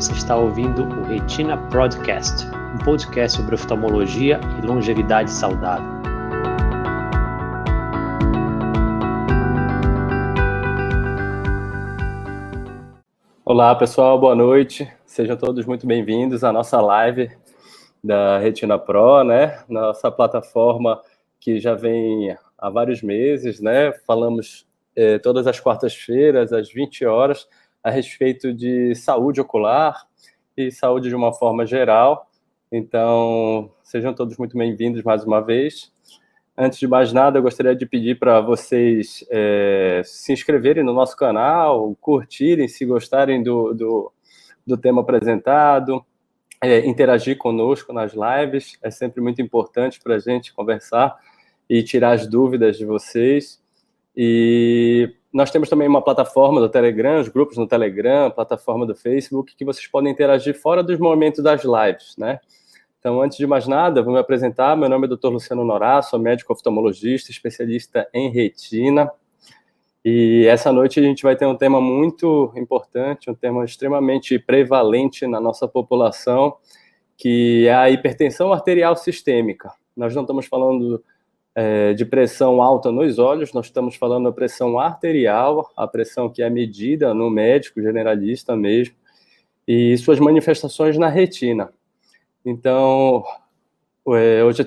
Você está ouvindo o Retina Podcast, um podcast sobre oftalmologia e longevidade saudável. Olá, pessoal, boa noite. Sejam todos muito bem-vindos à nossa live da Retina Pro, né? Nossa plataforma que já vem há vários meses, né? Falamos eh, todas as quartas-feiras, às 20 horas, a respeito de saúde ocular e saúde de uma forma geral. Então, sejam todos muito bem-vindos mais uma vez. Antes de mais nada, eu gostaria de pedir para vocês é, se inscreverem no nosso canal, curtirem, se gostarem do, do, do tema apresentado, é, interagir conosco nas lives. É sempre muito importante para a gente conversar e tirar as dúvidas de vocês. E nós temos também uma plataforma do Telegram, os grupos no Telegram, plataforma do Facebook, que vocês podem interagir fora dos momentos das lives, né? Então, antes de mais nada, vou me apresentar. Meu nome é Dr. Luciano Norá, sou médico oftalmologista, especialista em retina. E essa noite a gente vai ter um tema muito importante, um tema extremamente prevalente na nossa população, que é a hipertensão arterial sistêmica. Nós não estamos falando é, de pressão alta nos olhos, nós estamos falando da pressão arterial, a pressão que é medida no médico generalista mesmo, e suas manifestações na retina. Então, é, hoje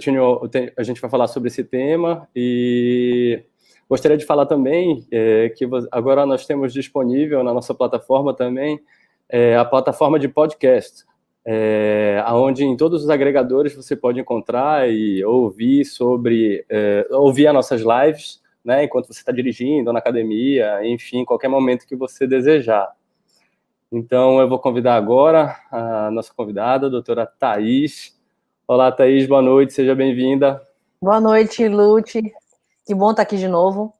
a gente vai falar sobre esse tema e gostaria de falar também é, que agora nós temos disponível na nossa plataforma também é, a plataforma de podcast é, onde em todos os agregadores você pode encontrar e ouvir sobre, é, ouvir as nossas lives, né, enquanto você está dirigindo, na academia, enfim, qualquer momento que você desejar. Então, eu vou convidar agora a nossa convidada, a doutora Thais. Olá, Thais, boa noite, seja bem-vinda. Boa noite, Lute. Que bom estar aqui de novo.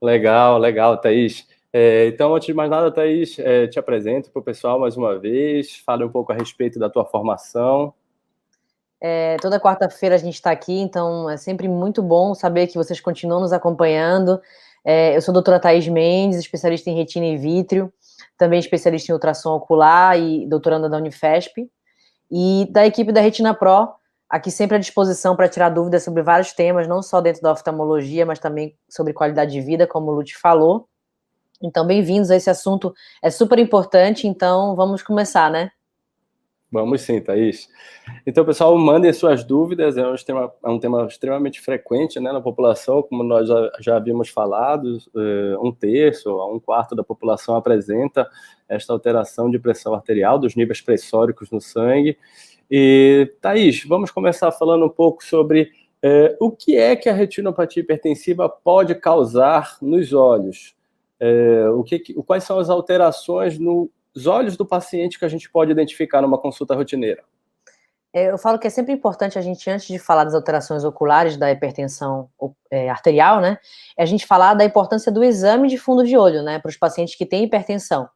Legal, legal, Thaís. É, então, antes de mais nada, Thaís, é, te apresento para o pessoal mais uma vez, fale um pouco a respeito da tua formação. É, toda quarta-feira a gente está aqui, então é sempre muito bom saber que vocês continuam nos acompanhando. É, eu sou a doutora Thaís Mendes, especialista em retina e vítreo, também especialista em ultrassom ocular e doutoranda da Unifesp, e da equipe da Retina Pro, aqui sempre à disposição para tirar dúvidas sobre vários temas, não só dentro da oftalmologia, mas também sobre qualidade de vida, como o Lute falou. Então, bem-vindos a esse assunto, é super importante, então vamos começar, né? Vamos sim, Thaís. Então, pessoal, mandem suas dúvidas, é um tema, é um tema extremamente frequente né, na população, como nós já, já havíamos falado, é, um terço a um quarto da população apresenta esta alteração de pressão arterial, dos níveis pressóricos no sangue. E, Thaís, vamos começar falando um pouco sobre é, o que é que a retinopatia hipertensiva pode causar nos olhos é, o que, quais são as alterações nos olhos do paciente que a gente pode identificar numa consulta rotineira? É, eu falo que é sempre importante a gente, antes de falar das alterações oculares da hipertensão é, arterial, né, é a gente falar da importância do exame de fundo de olho, né, para os pacientes que têm hipertensão.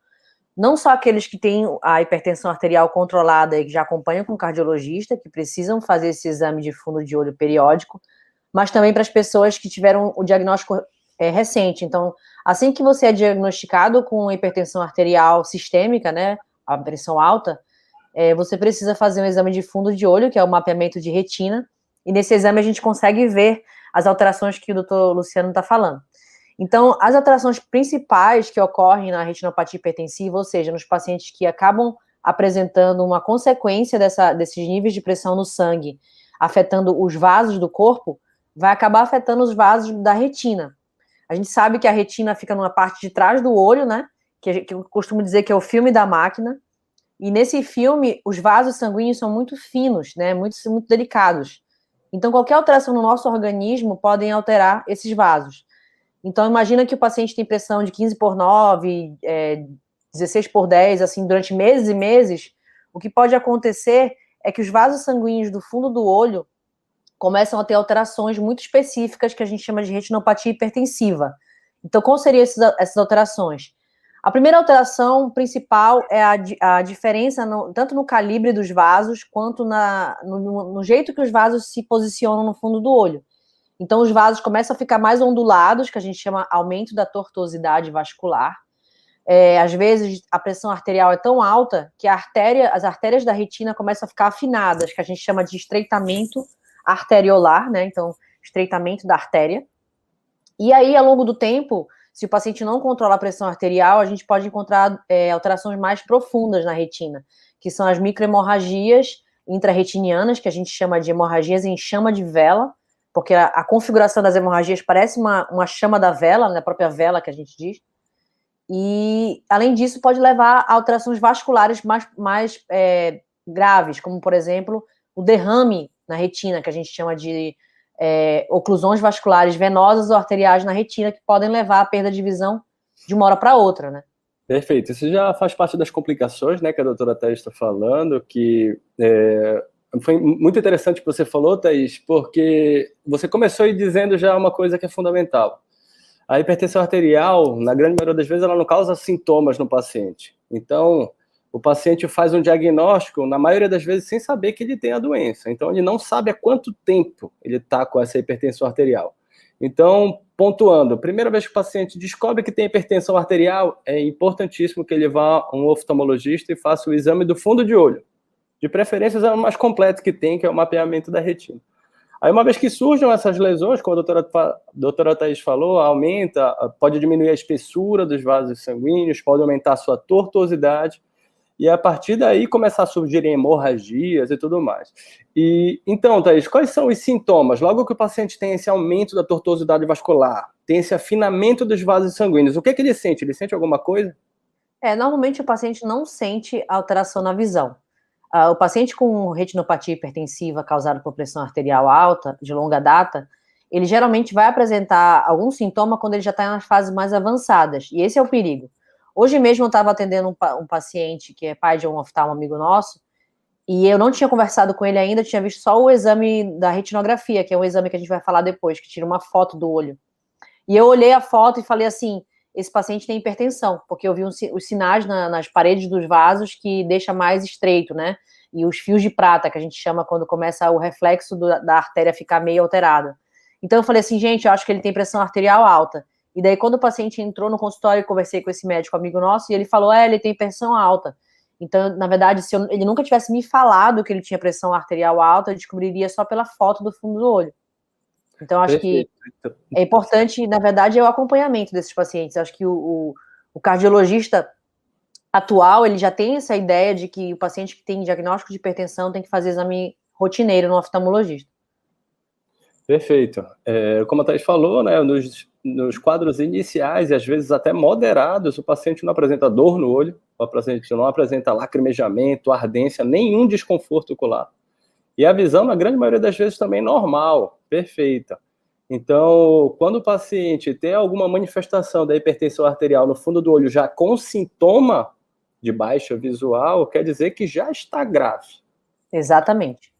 Não só aqueles que têm a hipertensão arterial controlada e que já acompanham com o cardiologista, que precisam fazer esse exame de fundo de olho periódico, mas também para as pessoas que tiveram o diagnóstico é, recente. Então, assim que você é diagnosticado com hipertensão arterial sistêmica, né, a pressão alta, é, você precisa fazer um exame de fundo de olho, que é o mapeamento de retina, e nesse exame a gente consegue ver as alterações que o doutor Luciano está falando. Então, as alterações principais que ocorrem na retinopatia hipertensiva, ou seja, nos pacientes que acabam apresentando uma consequência dessa, desses níveis de pressão no sangue, afetando os vasos do corpo, vai acabar afetando os vasos da retina. A gente sabe que a retina fica numa parte de trás do olho, né? Que, que eu costumo dizer que é o filme da máquina. E nesse filme, os vasos sanguíneos são muito finos, né? Muito, muito delicados. Então, qualquer alteração no nosso organismo podem alterar esses vasos. Então, imagina que o paciente tem pressão de 15 por 9, é, 16 por 10, assim, durante meses e meses. O que pode acontecer é que os vasos sanguíneos do fundo do olho começam a ter alterações muito específicas que a gente chama de retinopatia hipertensiva. Então, quais seriam essas alterações? A primeira alteração principal é a, a diferença no, tanto no calibre dos vasos quanto na, no, no, jeito que os vasos se posicionam no fundo do olho. Então, os vasos começam a ficar mais ondulados, que a gente chama aumento da tortuosidade vascular. é, às vezes a pressão arterial é tão alta que artéria, as artérias da retina começam a ficar afinadas, que a gente chama de estreitamento arteriolar, né? Então, estreitamento da artéria. E aí, ao longo do tempo, se o paciente não controla a pressão arterial, a gente pode encontrar é, alterações mais profundas na retina, que são as microhemorragias intrarretinianas, que a gente chama de hemorragias em chama de vela, porque a, a configuração das hemorragias parece uma, uma chama da vela, na né, própria vela que a gente diz. E, além disso, pode levar a alterações vasculares mais, mais é, graves, como, por exemplo, o derrame na retina, que a gente chama de é, oclusões vasculares venosas ou arteriais na retina, que podem levar à perda de visão de uma hora para outra, né? Perfeito. Isso já faz parte das complicações, né, que a doutora Thais está falando, que é, foi muito interessante que você falou, Thais, porque você começou dizendo já uma coisa que é fundamental. A hipertensão arterial, na grande maioria das vezes, ela não causa sintomas no paciente. Então, o paciente faz um diagnóstico, na maioria das vezes, sem saber que ele tem a doença. Então, ele não sabe há quanto tempo ele está com essa hipertensão arterial. Então, pontuando, primeira vez que o paciente descobre que tem hipertensão arterial, é importantíssimo que ele vá a um oftalmologista e faça o exame do fundo de olho. De preferência, o exame mais completo que tem, que é o mapeamento da retina. Aí, uma vez que surjam essas lesões, como a doutora, a doutora Thais falou, aumenta, pode diminuir a espessura dos vasos sanguíneos, pode aumentar a sua tortuosidade, e a partir daí começar a surgir hemorragias e tudo mais. E então, Thaís, quais são os sintomas? Logo que o paciente tem esse aumento da tortuosidade vascular, tem esse afinamento dos vasos sanguíneos, o que, é que ele sente? Ele sente alguma coisa? É, normalmente o paciente não sente alteração na visão. Uh, o paciente com retinopatia hipertensiva causada por pressão arterial alta, de longa data, ele geralmente vai apresentar algum sintoma quando ele já está nas fases mais avançadas, e esse é o perigo. Hoje mesmo eu estava atendendo um, um, paciente que é pai de um oftalmo amigo nosso, e eu não tinha conversado com ele ainda, tinha visto só o exame da retinografia, que é um exame que a gente vai falar depois, que tira uma foto do olho. E eu olhei a foto e falei assim: esse paciente tem hipertensão, porque eu vi um, os sinais na, nas paredes dos vasos que deixa mais estreito, né? E os fios de prata, que a gente chama quando começa o reflexo do, da artéria ficar meio alterada. Então eu falei assim, gente, eu acho que ele tem pressão arterial alta. E daí, quando o paciente entrou no consultório, eu conversei com esse médico amigo nosso, e ele falou: é, ele tem pressão alta. Então, na verdade, se eu, ele nunca tivesse me falado que ele tinha pressão arterial alta, eu descobriria só pela foto do fundo do olho. Então, acho Perfeito. que é importante, na verdade, é o acompanhamento desses pacientes. Acho que o, o, o, cardiologista atual, ele já tem essa ideia de que o paciente que tem diagnóstico de hipertensão tem que fazer exame rotineiro no oftalmologista. Perfeito. É, como a Thais falou, né, nos, nos quadros iniciais e às vezes até moderados, o paciente não apresenta dor no olho, o paciente não apresenta lacrimejamento, ardência, nenhum desconforto ocular. E a visão, na grande maioria das vezes, também normal, perfeita. Então, quando o paciente tem alguma manifestação da hipertensão arterial no fundo do olho já com sintoma de baixa visual, quer dizer que já está grave. Exatamente.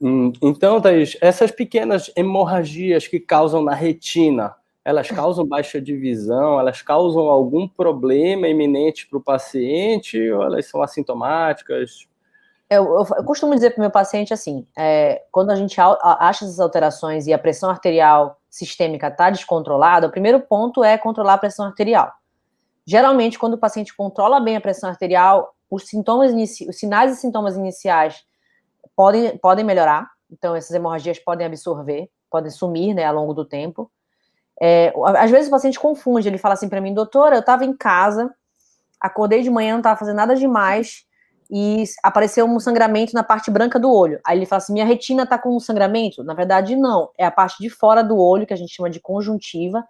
Hum, então, Thaís, essas pequenas hemorragias que causam na retina, elas causam baixa de visão, elas causam algum problema iminente para o paciente ou elas são assintomáticas? Eu, eu, eu costumo dizer para o meu paciente assim: é, quando a gente acha essas alterações e a pressão arterial sistêmica está descontrolada, o primeiro ponto é controlar a pressão arterial. Geralmente, quando o paciente controla bem a pressão arterial, os sintomas, os sinais e sintomas iniciais podem, podem melhorar, então essas hemorragias podem absorver, podem sumir, né, ao longo do tempo. É, às vezes o paciente confunde, ele fala assim para mim, doutora, eu estava em casa, acordei de manhã, não estava fazendo nada demais, e apareceu um sangramento na parte branca do olho. Aí ele fala assim, minha retina está com um sangramento? Na verdade, não, é a parte de fora do olho, que a gente chama de conjuntiva,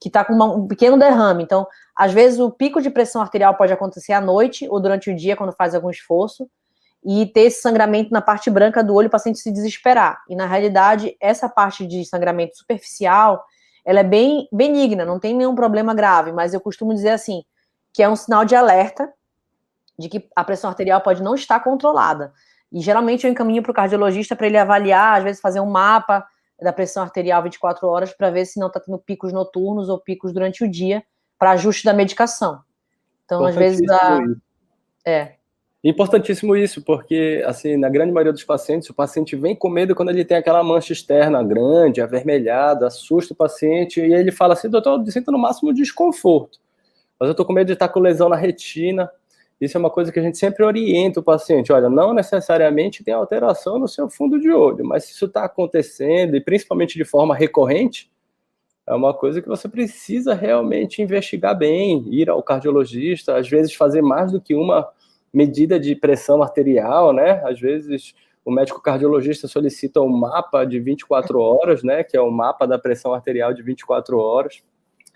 que está com uma, um pequeno derrame. Então, às vezes o pico de pressão arterial pode acontecer à noite ou durante o dia, quando faz algum esforço, e ter esse sangramento na parte branca do olho, o paciente se desesperar. E na realidade, essa parte de sangramento superficial, ela é bem benigna, não tem nenhum problema grave, mas eu costumo dizer assim, que é um sinal de alerta de que a pressão arterial pode não estar controlada. E geralmente eu encaminho para o cardiologista para ele avaliar, às vezes fazer um mapa da pressão arterial 24 horas para ver se não está tendo picos noturnos ou picos durante o dia para ajuste da medicação. Então, às vezes, a... é, Importantíssimo isso, porque, assim, na grande maioria dos pacientes, o paciente vem com medo quando ele tem aquela mancha externa grande, avermelhada, assusta o paciente, e ele fala assim, doutor, eu sinto no máximo desconforto. mas eu estou com medo de estar com lesão na retina. Isso é uma coisa que a gente sempre orienta o paciente. Olha, não necessariamente tem alteração no seu fundo de olho, mas se isso está acontecendo, e principalmente de forma recorrente, é uma coisa que você precisa realmente investigar bem, ir ao cardiologista, às vezes fazer mais do que uma medida de pressão arterial, né? Às vezes o médico cardiologista solicita um mapa de 24 horas, né? Que é o mapa da pressão arterial de 24 horas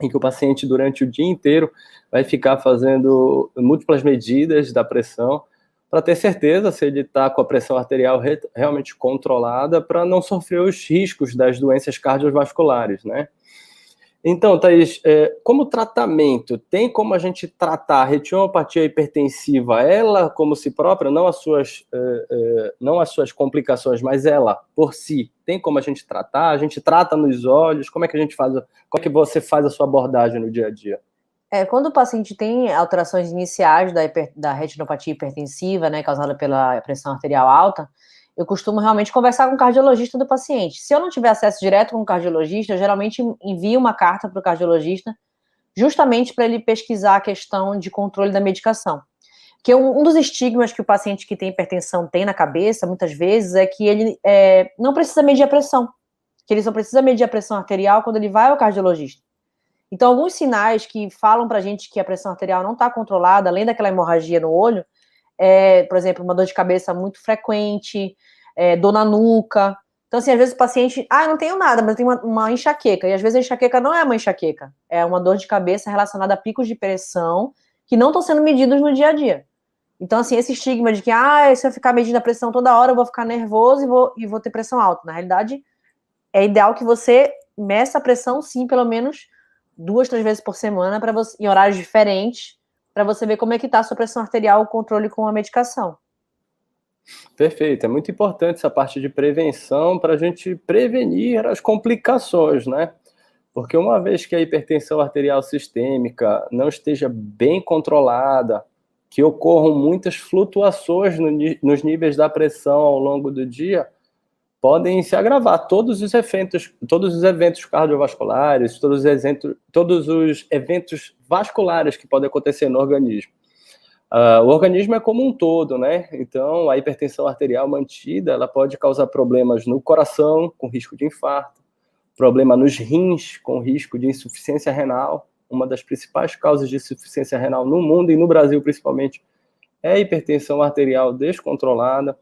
em que o paciente durante o dia inteiro vai ficar fazendo múltiplas medidas da pressão para ter certeza se ele está com a pressão arterial re realmente controlada para não sofrer os riscos das doenças cardiovasculares, né? Então, Thaís, é, como tratamento, tem como a gente tratar a retinopatia hipertensiva, ela como si própria, não as suas, é, é, não as suas complicações, mas ela por si, tem como a gente tratar? A gente trata nos olhos? Como é que a gente faz? Como é que você faz a sua abordagem no dia a dia? É, quando o paciente tem alterações iniciais da, hiper, da retinopatia hipertensiva, né, causada pela pressão arterial alta, eu costumo realmente conversar com o cardiologista do paciente. Se eu não tiver acesso direto com o cardiologista, eu geralmente envio uma carta para o cardiologista, justamente para ele pesquisar a questão de controle da medicação. Porque um, um, dos estigmas que o paciente que tem hipertensão tem na cabeça, muitas vezes, é que ele é, não precisa medir a pressão. Que ele só precisa medir a pressão arterial quando ele vai ao cardiologista. Então, alguns sinais que falam para a gente que a pressão arterial não está controlada, além daquela hemorragia no olho, é, por exemplo, uma dor de cabeça muito frequente, é, dor na nuca. Então, assim, às vezes o paciente, ah, não tenho nada, mas tem uma, uma, enxaqueca. E às vezes a enxaqueca não é uma enxaqueca, é uma dor de cabeça relacionada a picos de pressão que não estão sendo medidos no dia a dia. Então, assim, esse estigma de que, ah, se eu ficar medindo a pressão toda hora, eu vou ficar nervoso e vou, e vou ter pressão alta. Na realidade, é ideal que você meça a pressão, sim, pelo menos duas, três vezes por semana, para em horários diferentes, para você ver como é que está a sua pressão arterial, o controle com a medicação. Perfeito, é muito importante essa parte de prevenção para a gente prevenir as complicações, né? Porque uma vez que a hipertensão arterial sistêmica não esteja bem controlada, que ocorram muitas flutuações no, nos níveis da pressão ao longo do dia, podem se agravar todos os eventos, todos os eventos cardiovasculares, todos os, eventos, todos os eventos vasculares que podem acontecer no organismo. Uh, o organismo é como um todo, né? Então, a hipertensão arterial mantida, ela pode causar problemas no coração, com risco de infarto, problema nos rins, com risco de insuficiência renal. Uma das principais causas de insuficiência renal no mundo e no Brasil, principalmente, é a hipertensão arterial descontrolada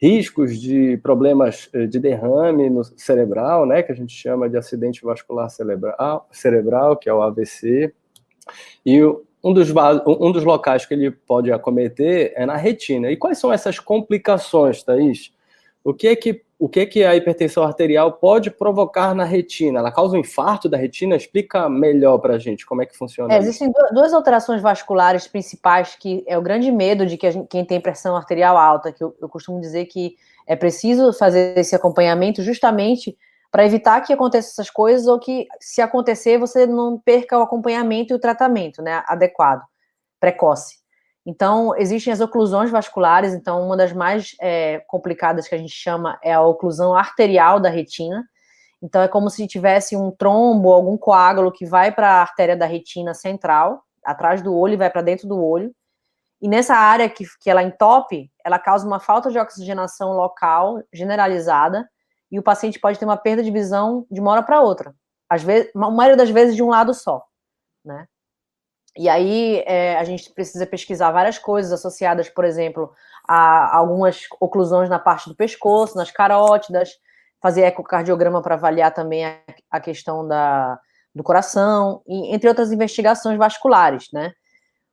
riscos de problemas eh, de derrame no cerebral, né, que a gente chama de acidente vascular cerebral, cerebral que é o AVC. E um dos, um dos locais que ele pode acometer é na retina. E quais são essas complicações, Thaís? O que é que, o que, é que a hipertensão arterial pode provocar na retina? Ela causa um infarto da retina? Explica melhor para a gente como é que funciona. É, existem duas alterações vasculares principais que é o grande medo de que gente, quem tem pressão arterial alta, que eu, eu costumo dizer que é preciso fazer esse acompanhamento justamente para evitar que aconteçam essas coisas ou que, se acontecer, você não perca o acompanhamento e o tratamento né, adequado, precoce. Então, existem as oclusões vasculares, então, uma das mais é, complicadas que a gente chama é a oclusão arterial da retina. Então, é como se tivesse um trombo, algum coágulo que vai para a artéria da retina central, atrás do olho e vai para dentro do olho. E nessa área que, que ela entope, ela causa uma falta de oxigenação local generalizada e o paciente pode ter uma perda de visão de uma hora para outra. Às vezes, a maioria das vezes de um lado só, né? E aí é, a gente precisa pesquisar várias coisas associadas, por exemplo, a algumas oclusões na parte do pescoço, nas carótidas, fazer ecocardiograma para avaliar também a, a questão da, do coração, e, entre outras investigações vasculares, né?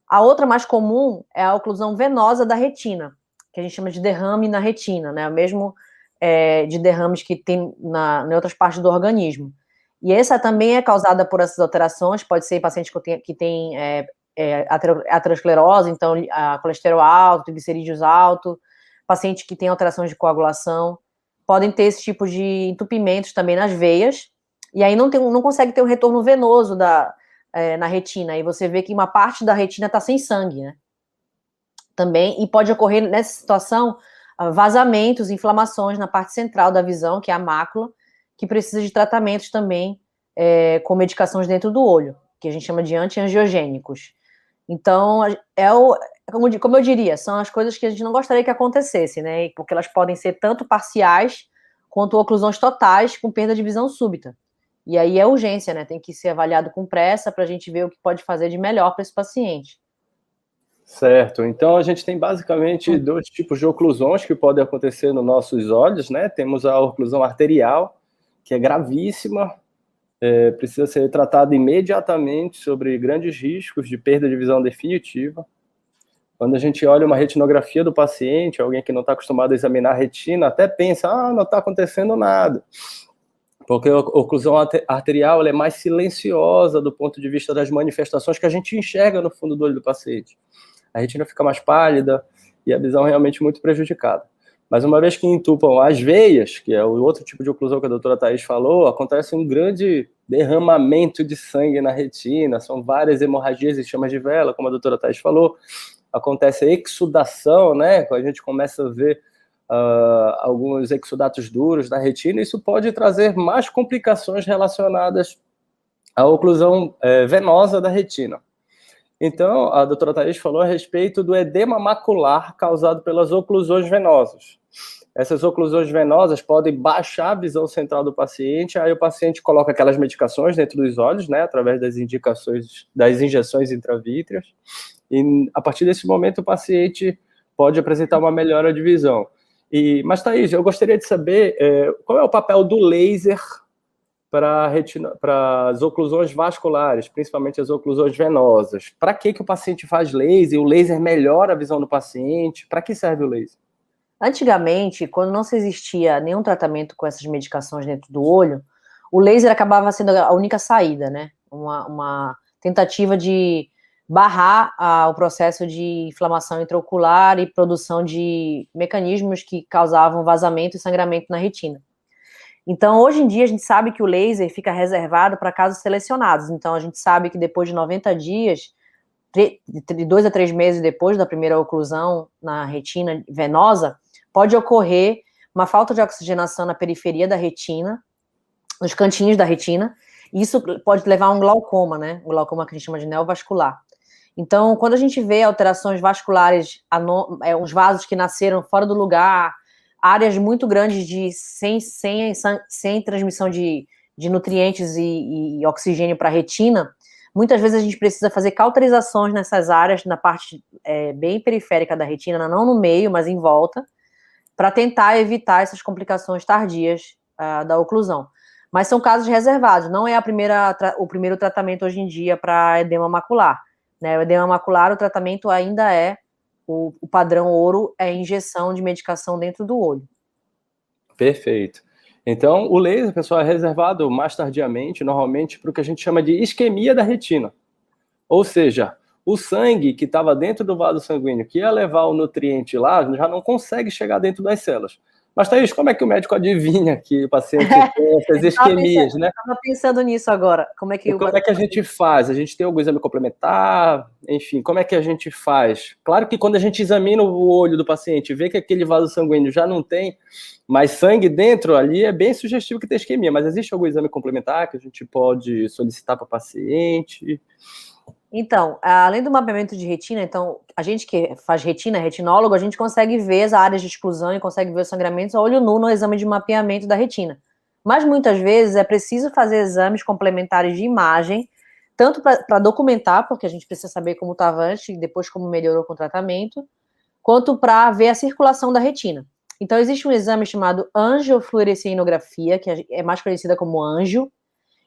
A outra mais comum é a oclusão venosa da retina, que a gente chama de derrame na retina, né? O mesmo é, de derrames que tem na, em outras partes do organismo. E essa também é causada por essas alterações, pode ser em pacientes que tem, que tem é, é, aterosclerose, então a colesterol alto, triglicerídeos alto, paciente que tem alterações de coagulação, podem ter esse tipo de entupimentos também nas veias, e aí não, tem, não consegue ter um retorno venoso da, é, na retina, e você vê que uma parte da retina está sem sangue, né? Também, e pode ocorrer nessa situação vazamentos, inflamações na parte central da visão, que é a mácula, que precisa de tratamentos também é, com medicações dentro do olho. que a gente chama de antiangiogênicos. Então, é o, como, eu diria, são as coisas que a gente não gostaria que acontecesse, né? Porque elas podem ser tanto parciais quanto oclusões totais com perda de visão súbita. E aí é urgência, né? Tem que ser avaliado com pressa para a gente ver o que pode fazer de melhor para esse paciente. Certo. Então a gente tem basicamente dois tipos de oclusões que podem acontecer nos nossos olhos, né? Temos a oclusão arterial, que é gravíssima, é, precisa ser tratada imediatamente sobre grandes riscos de perda de visão definitiva. Quando a gente olha uma retinografia do paciente, alguém que não está acostumado a examinar a retina, até pensa, ah, não está acontecendo nada. Porque a oclusão arterial é mais silenciosa do ponto de vista das manifestações que a gente enxerga no fundo do olho do paciente. A retina fica mais pálida e a visão realmente muito prejudicada. Mas uma vez que entupam as veias, que é o outro tipo de oclusão que a doutora Thais falou, acontece um grande derramamento de sangue na retina, são várias hemorragias e chamas de vela, como a doutora Thais falou. Acontece a exudação, né? A gente começa a ver uh, alguns exudatos duros na retina, isso pode trazer mais complicações relacionadas à oclusão eh, venosa da retina. Então, a doutora Thaís falou a respeito do edema macular causado pelas oclusões venosas. Essas oclusões venosas podem baixar a visão central do paciente, aí o paciente coloca aquelas medicações dentro dos olhos, né, através das indicações, das injeções intravítreas, e a partir desse momento o paciente pode apresentar uma melhora de visão. E, mas, Thaís, eu gostaria de saber é, qual é o papel do laser para as oclusões vasculares, principalmente as oclusões venosas. Para que, que o paciente faz laser? O laser melhora a visão do paciente? Para que serve o laser? Antigamente, quando não existia nenhum tratamento com essas medicações dentro do olho, o laser acabava sendo a única saída, né? Uma, uma tentativa de barrar o processo de inflamação intraocular e produção de mecanismos que causavam vazamento e sangramento na retina. Então, hoje em dia, a gente sabe que o laser fica reservado para casos selecionados. Então, a gente sabe que depois de 90 dias, de dois a três meses depois da primeira oclusão na retina venosa, pode ocorrer uma falta de oxigenação na periferia da retina, nos cantinhos da retina, e isso pode levar a um glaucoma, né? O glaucoma que a gente chama de neovascular. Então, quando a gente vê alterações vasculares, é, uns vasos que nasceram fora do lugar, áreas muito grandes de sem, sem, sem transmissão de, de nutrientes e, e oxigênio para a retina, muitas vezes a gente precisa fazer cauterizações nessas áreas, na parte é, bem periférica da retina, não no meio, mas em volta, para tentar evitar essas complicações tardias uh, da oclusão. Mas são casos reservados, não é primeira, o primeiro tratamento hoje em dia para edema macular. Né? O edema macular, o tratamento ainda é o, o padrão ouro é injeção de medicação dentro do olho. Perfeito. Então, o laser, pessoal, é reservado mais tardiamente, normalmente, para o que a gente chama de isquemia da retina. Ou seja, o sangue que estava dentro do vaso sanguíneo, que ia levar o nutriente lá, já não consegue chegar dentro das células. Mas, Thaís, como é que o médico adivinha que o paciente tem essas isquemias, né? Estava pensando nisso agora. Como é que, como é que a gente faz? A gente tem algum exame complementar? Enfim, como é que a gente faz? Claro que quando a gente examina o olho do paciente, vê que aquele vaso sanguíneo já não tem mais sangue dentro ali, é bem sugestivo que tem isquemia. Mas existe algum exame complementar que a gente pode solicitar para o paciente? Então, além do mapeamento de retina, então, a gente que faz retina, retinólogo, a gente consegue ver as áreas de exclusão e consegue ver os sangramentos a olho nu no exame de mapeamento da retina. Mas muitas vezes é preciso fazer exames complementares de imagem, tanto para documentar, porque a gente precisa saber como estava antes e depois como melhorou com o tratamento, quanto para ver a circulação da retina. Então, existe um exame chamado angiofluorescinografia, que é mais conhecida como anjo,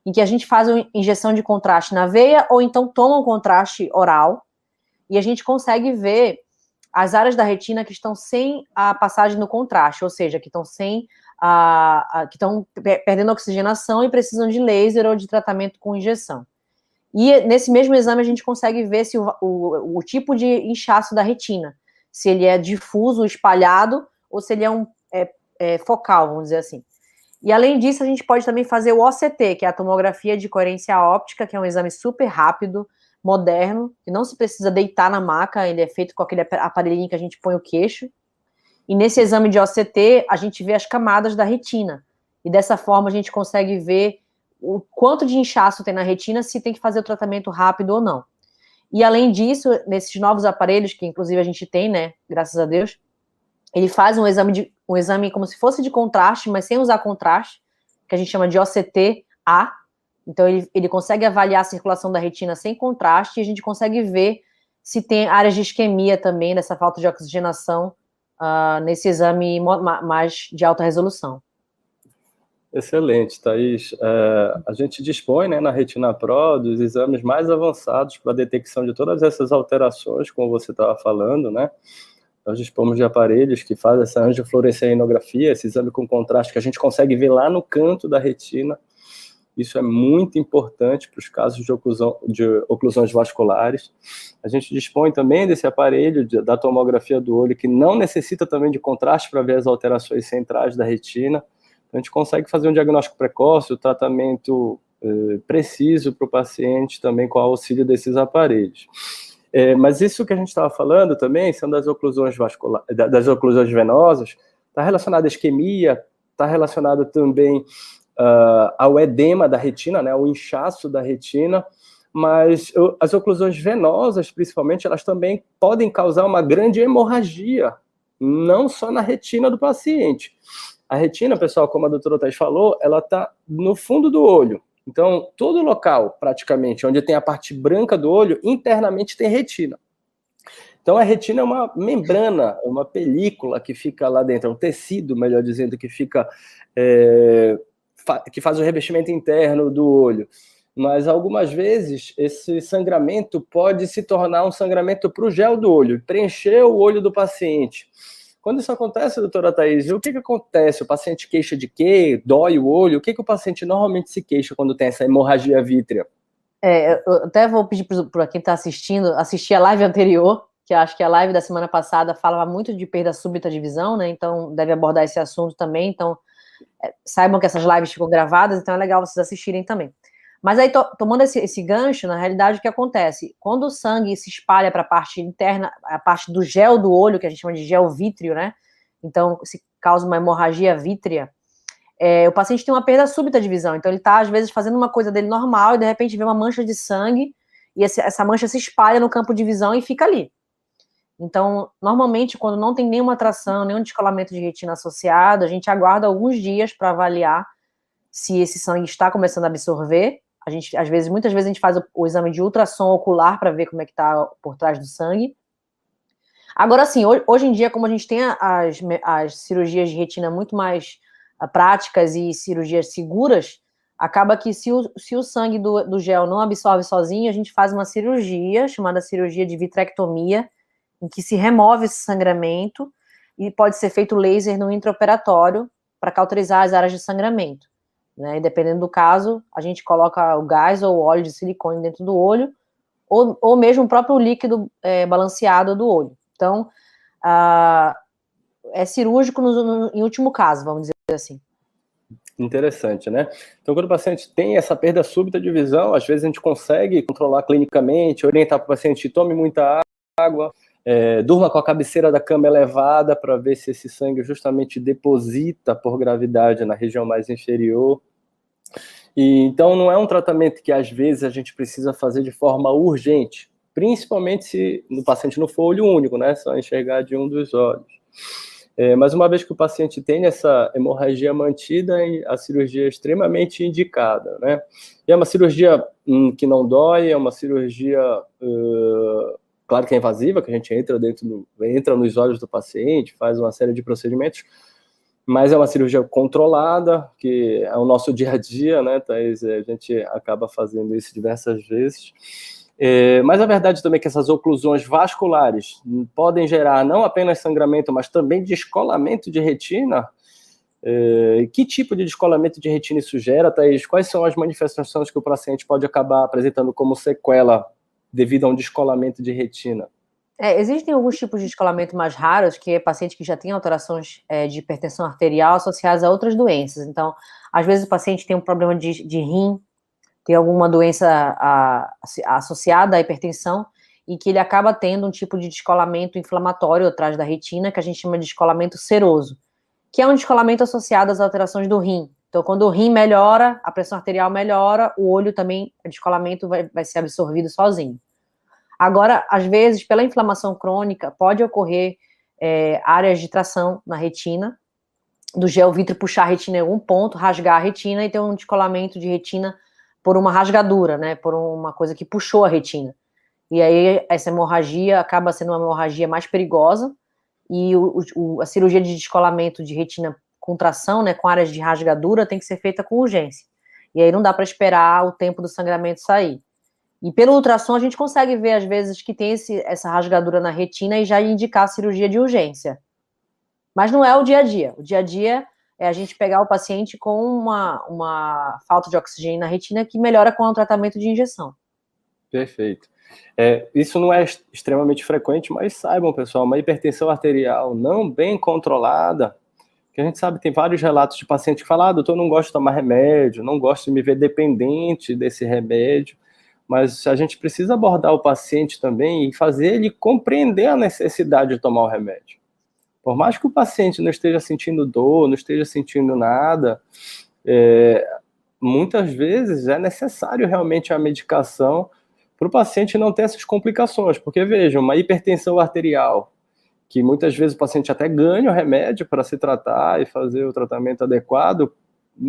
em que a gente faz uma injeção de contraste na veia ou então toma um contraste oral e a gente consegue ver as áreas da retina que estão sem a passagem do contraste, ou seja, que estão sem a, a que estão perdendo oxigenação e precisam de laser ou de tratamento com injeção. E nesse mesmo exame a gente consegue ver se o, o, o tipo de inchaço da retina, se ele é difuso, espalhado, ou se ele é um é, é, focal, vamos dizer assim. E além disso, a gente pode também fazer o OCT, que é a tomografia de coerência óptica, que é um exame super rápido, moderno, que não se precisa deitar na maca, ele é feito com aquele aparelhinho que a gente põe o queixo. E nesse exame de OCT, a gente vê as camadas da retina. E dessa forma a gente consegue ver o quanto de inchaço tem na retina, se tem que fazer o tratamento rápido ou não. E além disso, nesses novos aparelhos, que inclusive a gente tem, né, graças a Deus, ele faz um exame, de, um exame como se fosse de contraste, mas sem usar contraste, que a gente chama de OCT-A. Então, ele, ele consegue avaliar a circulação da retina sem contraste e a gente consegue ver se tem áreas de isquemia também, dessa falta de oxigenação, uh, nesse exame mais de alta resolução. Excelente, Thaís. É, a gente dispõe né, na Retina Pro dos exames mais avançados para detecção de todas essas alterações, como você estava falando, né? Nós dispomos de aparelhos que fazem essa angiofluorescenografia, esse exame com contraste que a gente consegue ver lá no canto da retina. Isso é muito importante para os casos de, oclusão, de oclusões vasculares. A gente dispõe também desse aparelho de, da tomografia do olho, que não necessita também de contraste para ver as alterações centrais da retina a gente consegue fazer um diagnóstico precoce, o tratamento eh, preciso para o paciente também com o auxílio desses aparelhos. É, mas isso que a gente estava falando também são das oclusões vasculares, das oclusões venosas, está relacionado à isquemia, está relacionado também uh, ao edema da retina, né, ao inchaço da retina, mas as oclusões venosas, principalmente, elas também podem causar uma grande hemorragia, não só na retina do paciente. A retina, pessoal, como a doutora Thais falou, ela está no fundo do olho. Então, todo local, praticamente, onde tem a parte branca do olho, internamente tem retina. Então, a retina é uma membrana, é uma película que fica lá dentro, é um tecido, melhor dizendo, que fica. É, que faz o revestimento interno do olho. Mas algumas vezes esse sangramento pode se tornar um sangramento para o gel do olho, preencher o olho do paciente. Quando isso acontece, doutora Thaís, o que, que acontece? O paciente queixa de quê? Dói o olho? O que, que o paciente normalmente se queixa quando tem essa hemorragia vítrea? É, eu até vou pedir para quem está assistindo assistir a live anterior, que acho que a live da semana passada falava muito de perda súbita de visão, né? Então deve abordar esse assunto também. Então é, saibam que essas lives ficam gravadas, então é legal vocês assistirem também. Mas aí, to, tomando esse, esse, gancho, na realidade, o que acontece? Quando o sangue se espalha para a parte interna, a parte do gel do olho, que a gente chama de gel vítreo, né? Então, se causa uma hemorragia vítrea, é, o paciente tem uma perda súbita de visão. Então, ele está, às vezes, fazendo uma coisa dele normal e, de repente, vê uma mancha de sangue e esse, essa mancha se espalha no campo de visão e fica ali. Então, normalmente, quando não tem nenhuma atração, nenhum descolamento de retina associado, a gente aguarda alguns dias para avaliar se esse sangue está começando a absorver a gente, às vezes, muitas vezes a gente faz o, o exame de ultrassom ocular para ver como é que está por trás do sangue. Agora, sim, hoje, hoje, em dia, como a gente tem as, as cirurgias de retina muito mais uh, práticas e cirurgias seguras, acaba que se o, se o sangue do, do gel não absorve sozinho, a gente faz uma cirurgia chamada cirurgia de vitrectomia, em que se remove esse sangramento e pode ser feito laser no intraoperatório para cauterizar as áreas de sangramento. Né? E dependendo do caso, a gente coloca o gás ou o óleo de silicone dentro do olho, ou, ou mesmo o próprio líquido é, balanceado do olho. Então, é cirúrgico no, no, em último caso, vamos dizer assim. Interessante, né? Então, quando o paciente tem essa perda súbita de visão, às vezes a gente consegue controlar clinicamente, orientar para o paciente tome muita água, é, durma com a cabeceira da cama elevada para ver se esse sangue justamente deposita por gravidade na região mais inferior. E, então, não é um tratamento que às vezes a gente precisa fazer de forma urgente, principalmente se o paciente não for olho único, né? Só enxergar de um dos olhos. É, mas uma vez que o paciente tem essa hemorragia mantida, a cirurgia é extremamente indicada, né? E é uma cirurgia hum, que não dói, é uma cirurgia, uh, claro que é invasiva, que a gente entra dentro do, entra nos olhos do paciente, faz uma série de procedimentos, mas é uma cirurgia controlada, que é o nosso dia a dia, né, Thaís? A gente acaba fazendo isso diversas vezes. É, mas a verdade também é que essas oclusões vasculares podem gerar não apenas sangramento, mas também descolamento de retina. É, que tipo de descolamento de retina isso gera, Thaís? Quais são as manifestações que o paciente pode acabar apresentando como sequela devido a um descolamento de retina? É, existem alguns tipos de descolamento mais raros, que é paciente que já tem alterações é, de hipertensão arterial associadas a outras doenças. Então, às vezes o paciente tem um problema de, de rim, tem alguma doença a, a, associada à hipertensão, e que ele acaba tendo um tipo de descolamento inflamatório atrás da retina, que a gente chama de descolamento seroso, que é um descolamento associado às alterações do rim. Então, quando o rim melhora, a pressão arterial melhora, o olho também, o descolamento vai, vai ser absorvido sozinho. Agora, às vezes, pela inflamação crônica, pode ocorrer é, áreas de tração na retina, do gel vítreo puxar a retina em algum ponto, rasgar a retina e ter um descolamento de retina por uma rasgadura, né, por uma coisa que puxou a retina. E aí essa hemorragia acaba sendo uma hemorragia mais perigosa e o, o, a cirurgia de descolamento de retina com tração, né, com áreas de rasgadura, tem que ser feita com urgência. E aí não dá para esperar o tempo do sangramento sair. E pelo ultrassom a gente consegue ver às vezes que tem esse, essa rasgadura na retina e já indicar cirurgia de urgência. Mas não é o dia a dia. O dia a dia é a gente pegar o paciente com uma, uma falta de oxigênio na retina que melhora com o tratamento de injeção. Perfeito. É, isso não é extremamente frequente, mas saibam, pessoal, uma hipertensão arterial não bem controlada, que a gente sabe, tem vários relatos de pacientes que falam, ah, doutor, não gosto de tomar remédio, não gosto de me ver dependente desse remédio, mas a gente precisa abordar o paciente também e fazer ele compreender a necessidade de tomar o remédio. Por mais que o paciente não esteja sentindo dor, não esteja sentindo nada, é, muitas vezes é necessário realmente a medicação para o paciente não ter essas complicações, porque veja, uma hipertensão arterial, que muitas vezes o paciente até ganha o remédio para se tratar e fazer o tratamento adequado,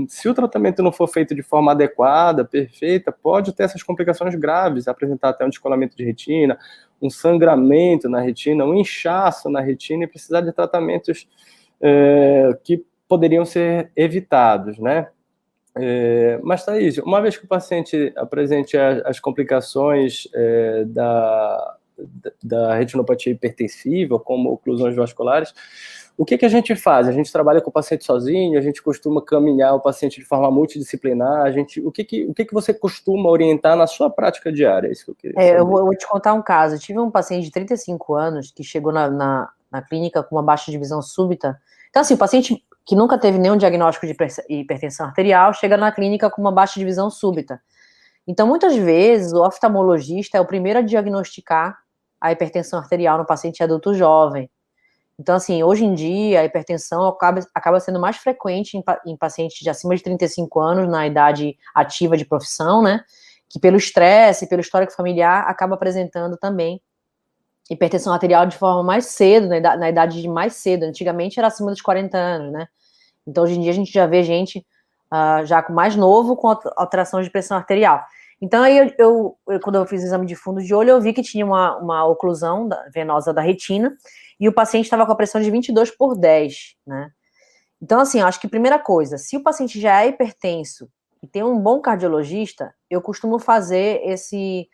se o tratamento não for feito de forma adequada, perfeita, pode ter essas complicações graves, apresentar até um descolamento de retina, um sangramento na retina, um inchaço na retina e precisar de tratamentos é, que poderiam ser evitados, né? É, mas, Thaís, uma vez que o paciente apresente as complicações é, da, da retinopatia hipertensiva, como oclusões vasculares, o que, que a gente faz? A gente trabalha com o paciente sozinho, a gente costuma caminhar o paciente de forma multidisciplinar, a gente, o, que, que, o que, que você costuma orientar na sua prática diária? É isso que eu queria é, eu, vou, eu vou te contar um caso. Eu tive um paciente de 35 anos que chegou na, na, na clínica com uma baixa de visão súbita. Então, assim, o paciente que nunca teve nenhum diagnóstico de hipertensão arterial chega na clínica com uma baixa de visão súbita. Então, muitas vezes, o oftalmologista é o primeiro a diagnosticar a hipertensão arterial no paciente adulto jovem. Então, assim, hoje em dia, a hipertensão acaba, acaba sendo mais frequente em, em, pacientes de acima de 35 anos, na idade ativa de profissão, né? Que pelo estresse, pelo histórico familiar, acaba apresentando também hipertensão arterial de forma mais cedo, na idade, na idade de mais cedo. Antigamente era acima dos 40 anos, né? Então, hoje em dia, a gente já vê gente uh, já com mais novo com alteração de pressão arterial. Então, aí eu, eu, eu, quando eu fiz o exame de fundo de olho, eu vi que tinha uma, uma oclusão da, venosa da retina e o paciente estava com a pressão de 22 por 10, né? Então, assim, acho que primeira coisa, se o paciente já é hipertenso e tem um bom cardiologista, eu costumo fazer esse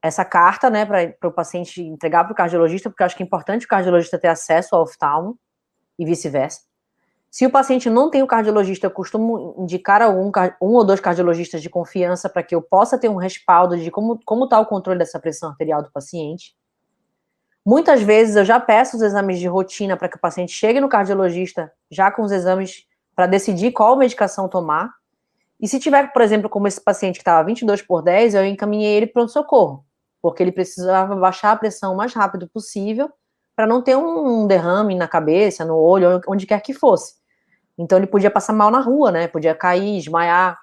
essa carta, né, para o paciente entregar para o cardiologista, porque eu acho que é importante o cardiologista ter acesso ao oftalmo e vice-versa. Se o paciente não tem o cardiologista, eu costumo indicar algum, um ou dois cardiologistas de confiança para que eu possa ter um respaldo de como está o controle dessa pressão arterial do paciente. Muitas vezes eu já peço os exames de rotina para que o paciente chegue no cardiologista já com os exames para decidir qual medicação tomar. E se tiver, por exemplo, como esse paciente que estava 22 por 10, eu encaminhei ele para o socorro porque ele precisava baixar a pressão o mais rápido possível para não ter um derrame na cabeça, no olho, onde quer que fosse. Então ele podia passar mal na rua, né? Podia cair, desmaiar.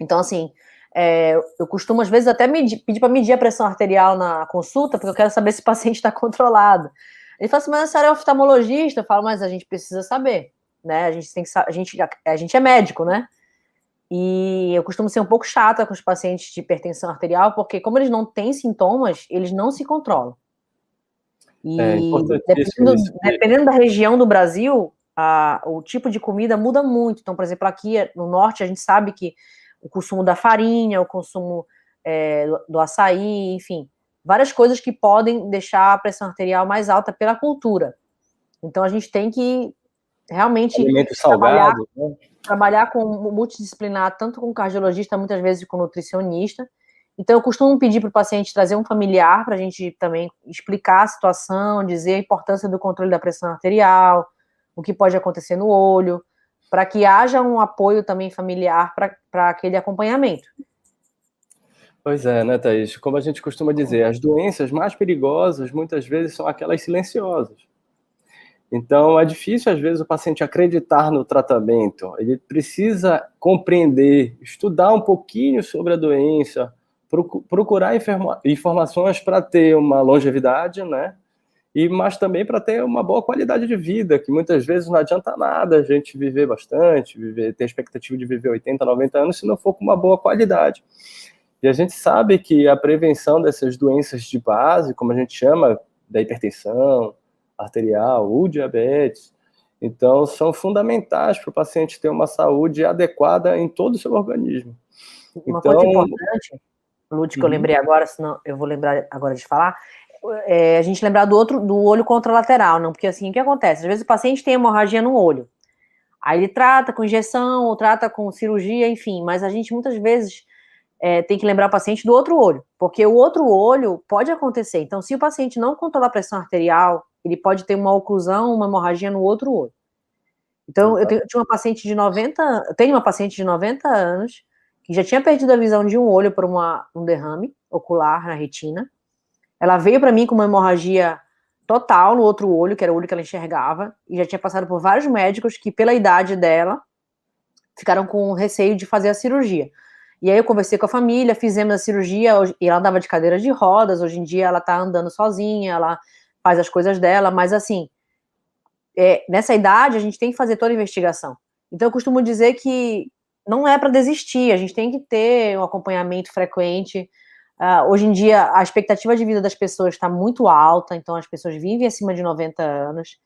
Então, assim, é, eu costumo, às vezes, até medir, pedir para medir a pressão arterial na consulta, porque eu quero saber se o paciente está controlado. Ele fala assim, mas a senhora é oftalmologista? Eu falo, mas a gente precisa saber, né? A gente tem que a gente, a gente é médico, né? E eu costumo ser um pouco chata com os pacientes de hipertensão arterial, porque como eles não têm sintomas, eles não se controlam. E é dependendo, dependendo, da região do Brasil, a, o tipo de comida muda muito. Então, por exemplo, aqui no norte a gente sabe que o consumo da farinha, o consumo é, do, do açaí, enfim, várias coisas que podem deixar a pressão arterial mais alta pela cultura. Então a gente tem que realmente Alimento salgado, né? trabalhar com multidisciplinar, tanto com cardiologista, muitas vezes com nutricionista. Então, eu costumo pedir para o paciente trazer um familiar para a gente também explicar a situação, dizer a importância do controle da pressão arterial, o que pode acontecer no olho, para que haja um apoio também familiar para aquele acompanhamento. Pois é, né, Thaís? Como a gente costuma dizer, as doenças mais perigosas muitas vezes são aquelas silenciosas. Então, é difícil, às vezes, o paciente acreditar no tratamento. Ele precisa compreender, estudar um pouquinho sobre a doença, procurar informações para ter uma longevidade, né? E, mas também para ter uma boa qualidade de vida, que muitas vezes não adianta nada a gente viver bastante, viver, ter expectativa de viver 80, 90 anos, se não for com uma boa qualidade. E a gente sabe que a prevenção dessas doenças de base, como a gente chama, da hipertensão arterial ou diabetes, então são fundamentais para o paciente ter uma saúde adequada em todo o seu organismo. Uma então, coisa importante, Lúcio, que uhum. eu lembrei agora, senão eu vou lembrar agora de falar, é a gente lembrar do outro, do olho contralateral, não, porque assim, o que acontece? Às vezes o paciente tem hemorragia no olho, aí ele trata com injeção, ou trata com cirurgia, enfim, mas a gente muitas vezes é, tem que lembrar o paciente do outro olho, porque o outro olho pode acontecer. Então, se o paciente não controlar a pressão arterial, ele pode ter uma oclusão, uma hemorragia no outro olho. Então, eu, tenho, eu tinha uma paciente de 90, eu tenho uma paciente de 90 anos que já tinha perdido a visão de um olho por uma, um derrame ocular na retina. Ela veio para mim com uma hemorragia total no outro olho, que era o olho que ela enxergava, e já tinha passado por vários médicos que, pela idade dela, ficaram com receio de fazer a cirurgia. E aí eu conversei com a família, fizemos a cirurgia, e ela andava de cadeira de rodas, hoje em dia ela tá andando sozinha, ela faz as coisas dela, mas assim, é, nessa idade a gente tem que fazer toda a investigação. Então eu costumo dizer que não é para desistir, a gente tem que ter um acompanhamento frequente. Uh, hoje em dia a expectativa de vida das pessoas está muito alta, então as pessoas vivem acima de 90 anos.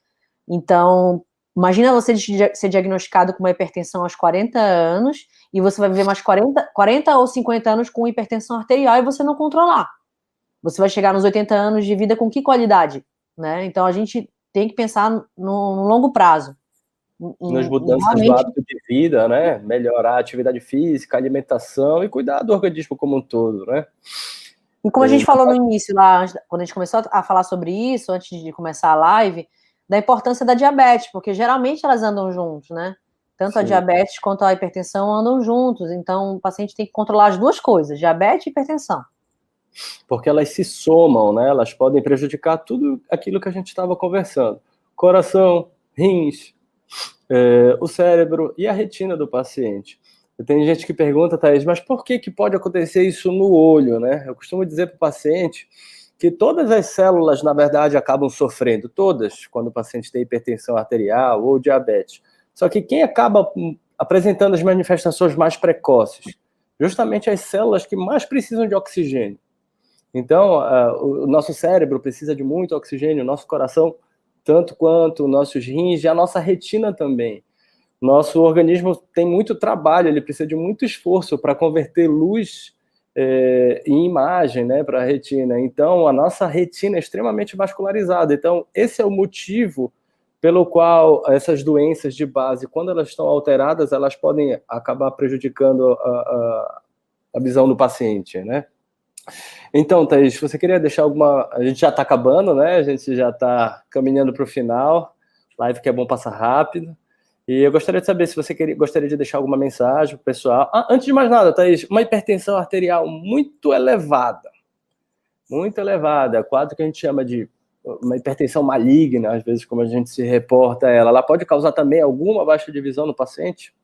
Então, Imagina você ser diagnosticado com uma hipertensão aos 40 anos e você vai viver mais 40, 40 ou 50 anos com hipertensão arterial e você não controlar. Você vai chegar nos 80 anos de vida com que qualidade? Né? Então a gente tem que pensar no, no longo prazo. Nas mudanças do hábito de vida, né? Melhorar a atividade física, alimentação e cuidar do organismo como um todo, né? E como a gente falou no início lá, quando a gente começou a falar sobre isso, antes de começar a live, da importância da diabetes, porque geralmente elas andam juntos, né? Tanto Sim. a diabetes quanto a hipertensão andam juntos, então o paciente tem que controlar as duas coisas, diabetes e hipertensão. Porque elas se somam, né? Elas podem prejudicar tudo aquilo que a gente estava conversando: coração, rins, é, o cérebro e a retina do paciente. Tem gente que pergunta, Thaís, mas por que, que pode acontecer isso no olho, né? Eu costumo dizer para o paciente que todas as células, na verdade, acabam sofrendo, todas, quando o paciente tem hipertensão arterial ou diabetes. Só que quem acaba hum, apresentando as manifestações mais precoces? Justamente as células que mais precisam de oxigênio. Então, uh, o nosso cérebro precisa de muito oxigênio, o nosso coração, tanto quanto nossos rins e a nossa retina também. Nosso organismo tem muito trabalho, ele precisa de muito esforço para converter luz é, em imagem né, para a retina. Então, a nossa retina é extremamente vascularizada. Então, esse é o motivo pelo qual essas doenças de base, quando elas estão alteradas, elas podem acabar prejudicando a, a, a visão do paciente, né? Então, Thaís, você queria deixar alguma... A gente já está acabando, né? A gente já está caminhando para o final. Live que é bom passar rápido. E eu gostaria de saber se você queria, gostaria de deixar alguma mensagem para o pessoal. Ah, antes de mais nada, Thaís, uma hipertensão arterial muito elevada, muito elevada, quadro que a gente chama de uma hipertensão maligna, às vezes, como a gente se reporta ela, ela pode causar também alguma baixa de visão no paciente?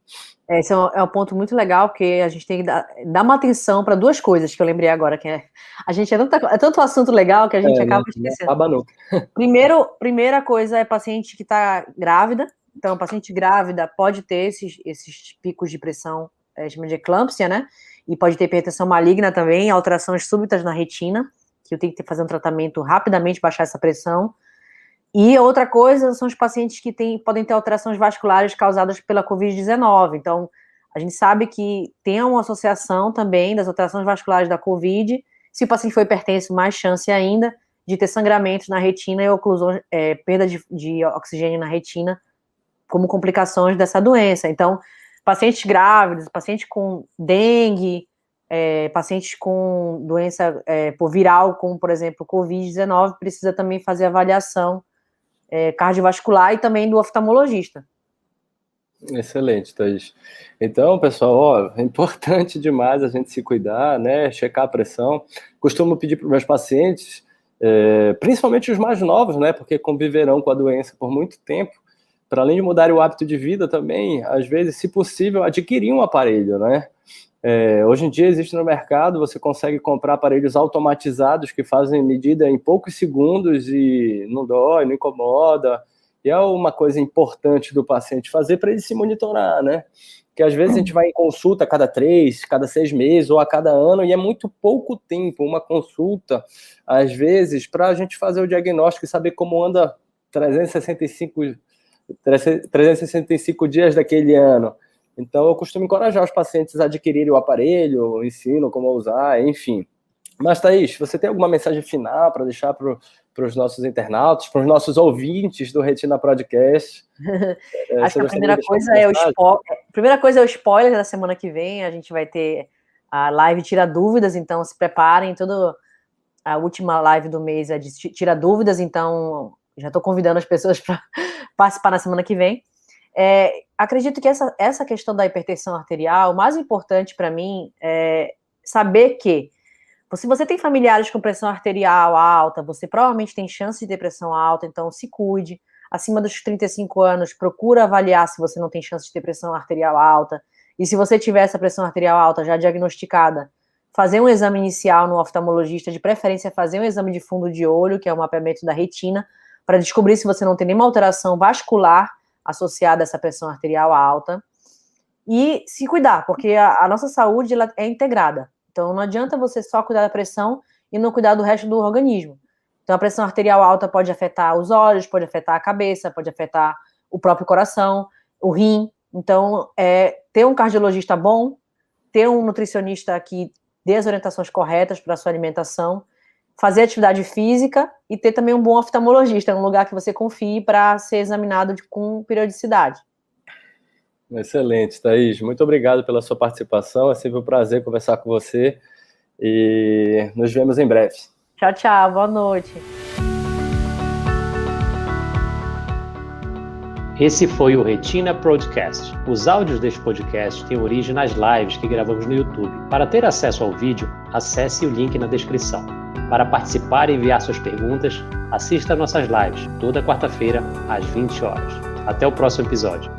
Esse é um, é um ponto muito legal, porque a gente tem que dar, dar uma atenção para duas coisas que eu lembrei agora, que é, a gente é, tanta, é tanto assunto legal que a gente é, acaba esquecendo. Não Primeiro, primeira coisa é paciente que está grávida, então, paciente grávida pode ter esses, esses picos de pressão, é, chama de eclâmpsia, né? E pode ter hipertensão maligna também, alterações súbitas na retina, que eu tenho que fazer um tratamento rapidamente, baixar essa pressão. E outra coisa são os pacientes que têm, podem ter alterações vasculares causadas pela Covid-19. Então, a gente sabe que tem uma associação também das alterações vasculares da Covid. Se o paciente for hipertenso, mais chance ainda de ter sangramentos na retina e oclusão, é, perda de, de oxigênio na retina como complicações dessa doença. Então, pacientes grávidos, pacientes com dengue, é, pacientes com doença é, por viral, como por exemplo Covid-19, precisa também fazer avaliação é, cardiovascular e também do oftalmologista. Excelente, Thaís. Então, pessoal, ó, é importante demais a gente se cuidar, né? Checar a pressão. Costumo pedir para os meus pacientes é, principalmente os mais novos, né? Porque conviverão com a doença por muito tempo. Para além de mudar o hábito de vida também, às vezes, se possível, adquirir um aparelho, né? É, hoje em dia existe no mercado, você consegue comprar aparelhos automatizados que fazem medida em poucos segundos e não dói, não incomoda. E é uma coisa importante do paciente fazer para ele se monitorar, né? Que às vezes a gente vai em consulta a cada três, cada seis meses ou a cada ano e é muito pouco tempo uma consulta, às vezes, para a gente fazer o diagnóstico e saber como anda 365, 365 dias daquele ano. Então, eu costumo encorajar os pacientes a adquirirem o aparelho, ensino como usar, enfim. Mas, Thaís, você tem alguma mensagem final para deixar para os nossos internautas, para os nossos ouvintes do Retina Podcast? É, Acho que a primeira coisa, é o primeira coisa é o spoiler da semana que vem. A gente vai ter a live Tira Dúvidas, então se preparem. Toda a última live do mês é de Tira Dúvidas, então já estou convidando as pessoas para participar na semana que vem. É, acredito que essa, essa questão da hipertensão arterial, o mais importante para mim é saber que se você tem familiares com pressão arterial alta, você provavelmente tem chance de depressão alta, então se cuide. Acima dos 35 anos, procura avaliar se você não tem chance de ter pressão arterial alta. E se você tiver essa pressão arterial alta já diagnosticada, fazer um exame inicial no oftalmologista, de preferência fazer um exame de fundo de olho, que é um mapeamento da retina, para descobrir se você não tem nenhuma alteração vascular associada a essa pressão arterial alta. E se cuidar, porque a, a nossa saúde ela é integrada. Então não adianta você só cuidar da pressão e não cuidar do resto do organismo. Então a pressão arterial alta pode afetar os olhos, pode afetar a cabeça, pode afetar o próprio coração, o rim. Então, é, ter um cardiologista bom, ter um nutricionista que dê as orientações corretas para a sua alimentação fazer atividade física e ter também um bom oftalmologista, um lugar que você confie para ser examinado de, com periodicidade. Excelente, Thaís. Muito obrigado pela sua participação. É sempre um prazer conversar com você e nos vemos em breve. Tchau, tchau. Boa noite. Esse foi o Retina Podcast. Os áudios deste podcast têm origem nas lives que gravamos no YouTube. Para ter acesso ao vídeo, acesse o link na descrição. Para participar e enviar suas perguntas, assista nossas lives toda quarta-feira às 20 horas. Até o próximo episódio.